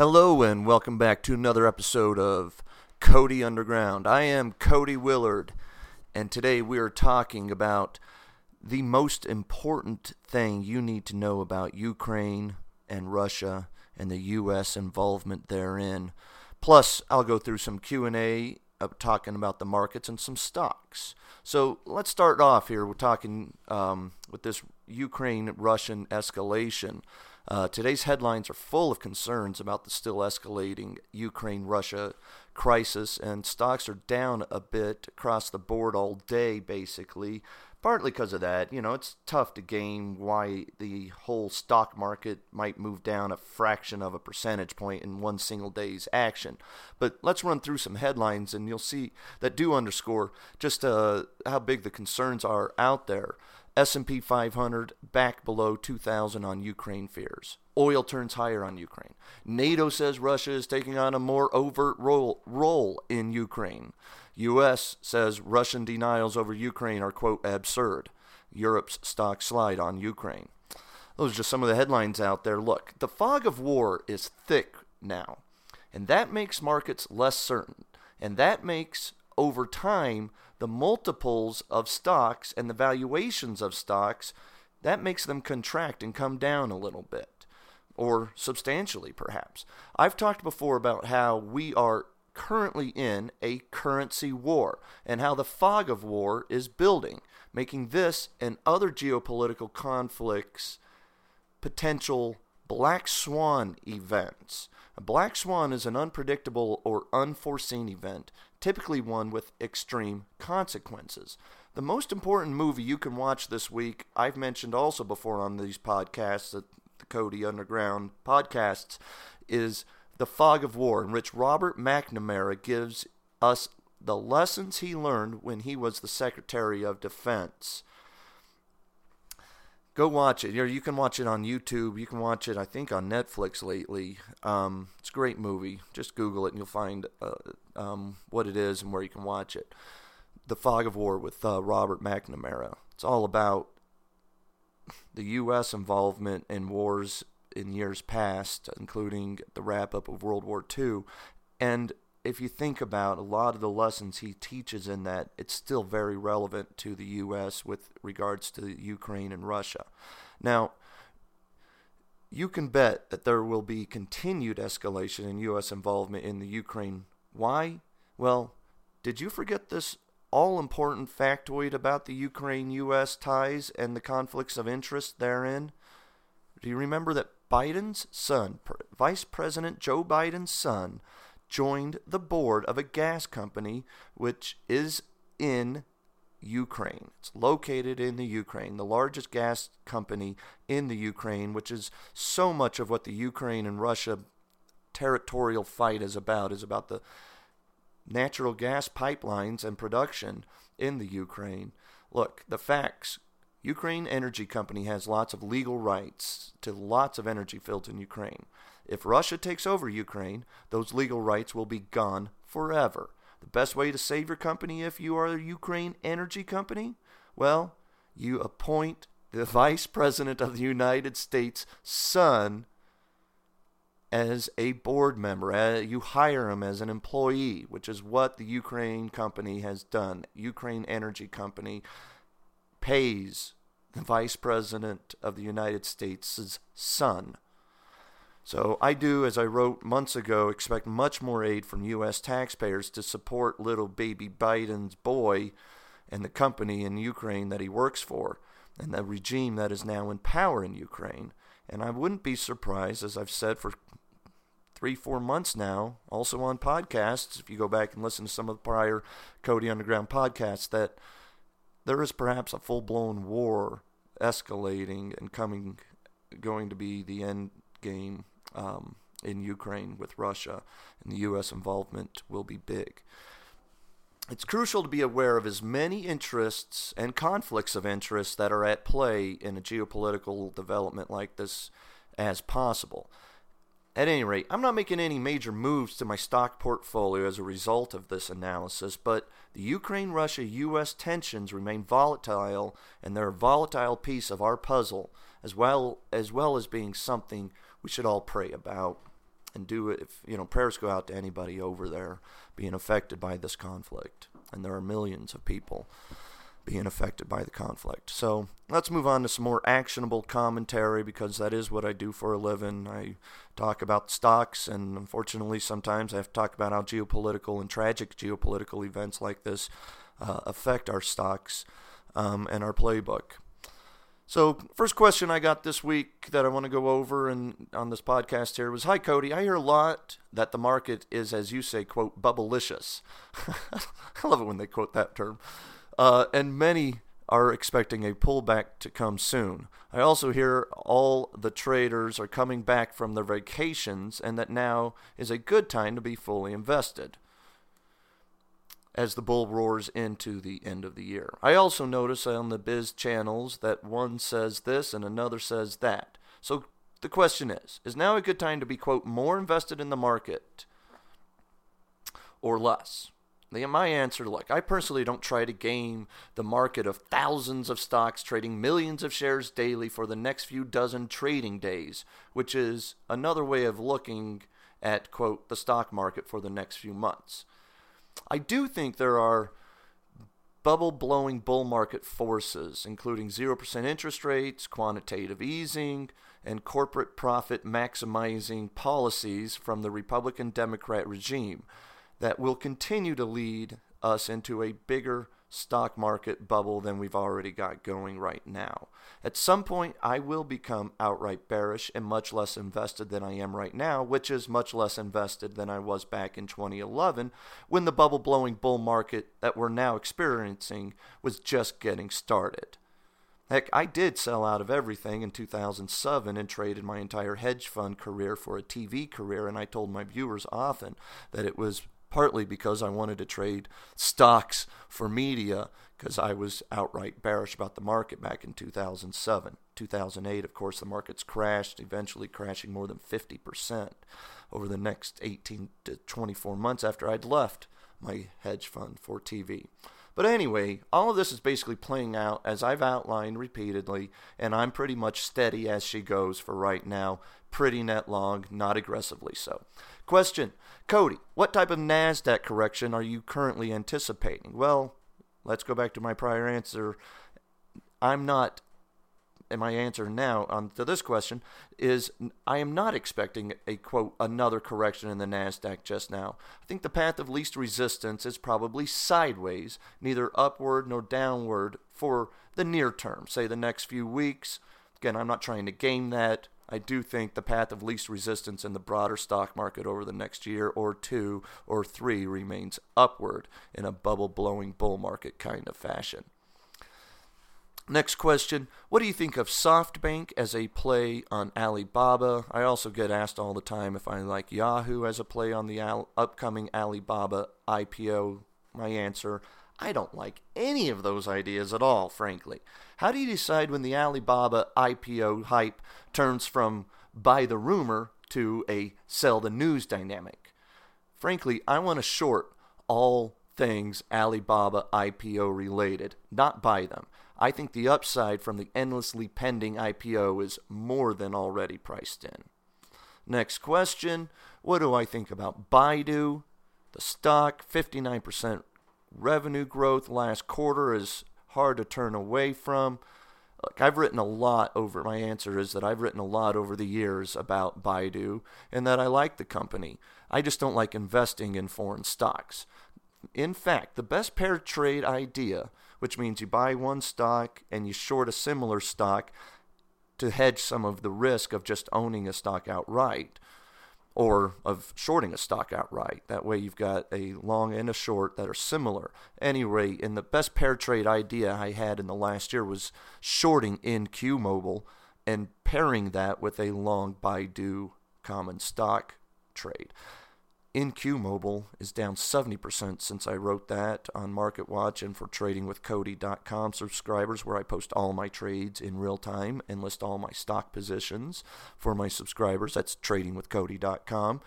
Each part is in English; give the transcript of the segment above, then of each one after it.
Hello, and welcome back to another episode of Cody Underground. I am Cody Willard, and today we are talking about the most important thing you need to know about Ukraine and Russia and the U.S. involvement therein. Plus, I'll go through some Q&A uh, talking about the markets and some stocks. So let's start off here. We're talking um, with this Ukraine-Russian escalation. Uh, today's headlines are full of concerns about the still escalating Ukraine Russia crisis, and stocks are down a bit across the board all day, basically. Partly because of that, you know, it's tough to game why the whole stock market might move down a fraction of a percentage point in one single day's action. But let's run through some headlines, and you'll see that do underscore just uh, how big the concerns are out there. S&P 500 back below 2000 on Ukraine fears. Oil turns higher on Ukraine. NATO says Russia is taking on a more overt role, role in Ukraine. US says Russian denials over Ukraine are quote absurd. Europe's stock slide on Ukraine. Those are just some of the headlines out there. Look, the fog of war is thick now, and that makes markets less certain, and that makes over time the multiples of stocks and the valuations of stocks, that makes them contract and come down a little bit, or substantially perhaps. I've talked before about how we are currently in a currency war and how the fog of war is building, making this and other geopolitical conflicts potential black swan events. A black swan is an unpredictable or unforeseen event typically one with extreme consequences. The most important movie you can watch this week, I've mentioned also before on these podcasts, the Cody Underground podcasts, is The Fog of War, in which Robert McNamara gives us the lessons he learned when he was the Secretary of Defense. Go watch it. You can watch it on YouTube. You can watch it, I think, on Netflix lately. Um, it's a great movie. Just Google it and you'll find uh, um, what it is and where you can watch it. The Fog of War with uh, Robert McNamara. It's all about the U.S. involvement in wars in years past, including the wrap up of World War II. And if you think about a lot of the lessons he teaches in that, it's still very relevant to the U.S. with regards to Ukraine and Russia. Now, you can bet that there will be continued escalation in U.S. involvement in the Ukraine why? Well, did you forget this all important factoid about the Ukraine US ties and the conflicts of interest therein? Do you remember that Biden's son, Vice President Joe Biden's son, joined the board of a gas company which is in Ukraine. It's located in the Ukraine, the largest gas company in the Ukraine, which is so much of what the Ukraine and Russia territorial fight is about is about the natural gas pipelines and production in the Ukraine. Look, the facts. Ukraine Energy Company has lots of legal rights to lots of energy fields in Ukraine. If Russia takes over Ukraine, those legal rights will be gone forever. The best way to save your company if you are a Ukraine Energy Company? Well, you appoint the Vice President of the United States' son as a board member. Uh, you hire him as an employee, which is what the Ukraine company has done. Ukraine Energy Company pays the Vice President of the United States' son. So I do, as I wrote months ago, expect much more aid from U.S. taxpayers to support little baby Biden's boy and the company in Ukraine that he works for and the regime that is now in power in Ukraine. And I wouldn't be surprised, as I've said for three, four months now, also on podcasts, if you go back and listen to some of the prior Cody Underground podcasts, that there is perhaps a full blown war escalating and coming, going to be the end game um, in Ukraine with Russia, and the U.S. involvement will be big. It's crucial to be aware of as many interests and conflicts of interest that are at play in a geopolitical development like this as possible. At any rate, I'm not making any major moves to my stock portfolio as a result of this analysis, but the Ukraine Russia US tensions remain volatile and they're a volatile piece of our puzzle, as well as well as being something we should all pray about. and do it. If you know, prayers go out to anybody over there being affected by this conflict, and there are millions of people being affected by the conflict. So let's move on to some more actionable commentary because that is what I do for a living. I talk about stocks, and unfortunately, sometimes I have to talk about how geopolitical and tragic geopolitical events like this uh, affect our stocks um, and our playbook. So, first question I got this week that I want to go over and on this podcast here was Hi, Cody. I hear a lot that the market is, as you say, quote, bubblicious. I love it when they quote that term. Uh, and many are expecting a pullback to come soon. I also hear all the traders are coming back from their vacations and that now is a good time to be fully invested as the bull roars into the end of the year. I also notice on the biz channels that one says this and another says that. So the question is Is now a good time to be, quote, more invested in the market or less? My answer, look, I personally don't try to game the market of thousands of stocks trading millions of shares daily for the next few dozen trading days, which is another way of looking at, quote, the stock market for the next few months. I do think there are bubble blowing bull market forces, including 0% interest rates, quantitative easing, and corporate profit maximizing policies from the Republican Democrat regime that will continue to lead us into a bigger stock market bubble than we've already got going right now. At some point, I will become outright bearish and much less invested than I am right now, which is much less invested than I was back in 2011 when the bubble blowing bull market that we're now experiencing was just getting started. Heck, I did sell out of everything in 2007 and traded my entire hedge fund career for a TV career, and I told my viewers often that it was partly because I wanted to trade stocks for media because I was outright bearish about the market back in 2007. 2008, of course, the markets crashed, eventually crashing more than 50% over the next 18 to 24 months after I'd left my hedge fund for TV. But anyway, all of this is basically playing out as I've outlined repeatedly, and I'm pretty much steady as she goes for right now. Pretty net long, not aggressively so. Question Cody, what type of NASDAQ correction are you currently anticipating? Well, let's go back to my prior answer. I'm not and my answer now um, to this question is I am not expecting a quote another correction in the Nasdaq just now. I think the path of least resistance is probably sideways, neither upward nor downward for the near term, say the next few weeks. Again, I'm not trying to game that. I do think the path of least resistance in the broader stock market over the next year or two or three remains upward in a bubble blowing bull market kind of fashion. Next question What do you think of SoftBank as a play on Alibaba? I also get asked all the time if I like Yahoo as a play on the al- upcoming Alibaba IPO. My answer I don't like any of those ideas at all, frankly. How do you decide when the Alibaba IPO hype turns from buy the rumor to a sell the news dynamic? Frankly, I want to short all things Alibaba IPO related, not buy them. I think the upside from the endlessly pending IPO is more than already priced in. Next question What do I think about Baidu? The stock, 59% revenue growth last quarter is hard to turn away from. I've written a lot over, my answer is that I've written a lot over the years about Baidu and that I like the company. I just don't like investing in foreign stocks. In fact, the best pair trade idea which means you buy one stock and you short a similar stock to hedge some of the risk of just owning a stock outright or of shorting a stock outright. That way you've got a long and a short that are similar. Anyway, and the best pair trade idea I had in the last year was shorting NQ Mobile and pairing that with a long Baidu common stock trade. NQ Mobile is down 70% since I wrote that on MarketWatch and for tradingwithcody.com subscribers where I post all my trades in real time and list all my stock positions for my subscribers. That's tradingwithcody.com.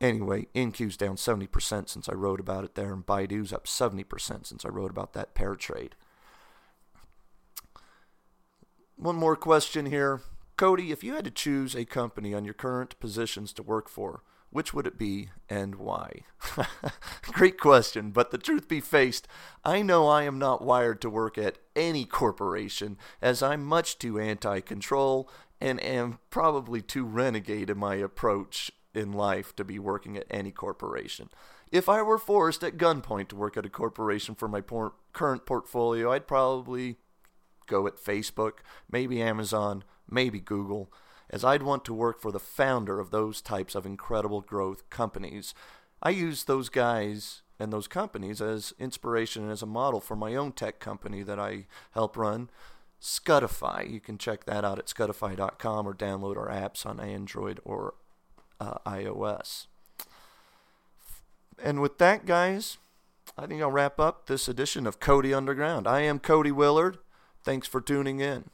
Anyway, NQ's down 70% since I wrote about it there and Baidu's up 70% since I wrote about that pair trade. One more question here. Cody, if you had to choose a company on your current positions to work for, which would it be and why? Great question, but the truth be faced, I know I am not wired to work at any corporation, as I'm much too anti control and am probably too renegade in my approach in life to be working at any corporation. If I were forced at gunpoint to work at a corporation for my por- current portfolio, I'd probably go at Facebook, maybe Amazon, maybe Google as I'd want to work for the founder of those types of incredible growth companies. I use those guys and those companies as inspiration and as a model for my own tech company that I help run, Scudify. You can check that out at scudify.com or download our apps on Android or uh, iOS. And with that, guys, I think I'll wrap up this edition of Cody Underground. I am Cody Willard. Thanks for tuning in.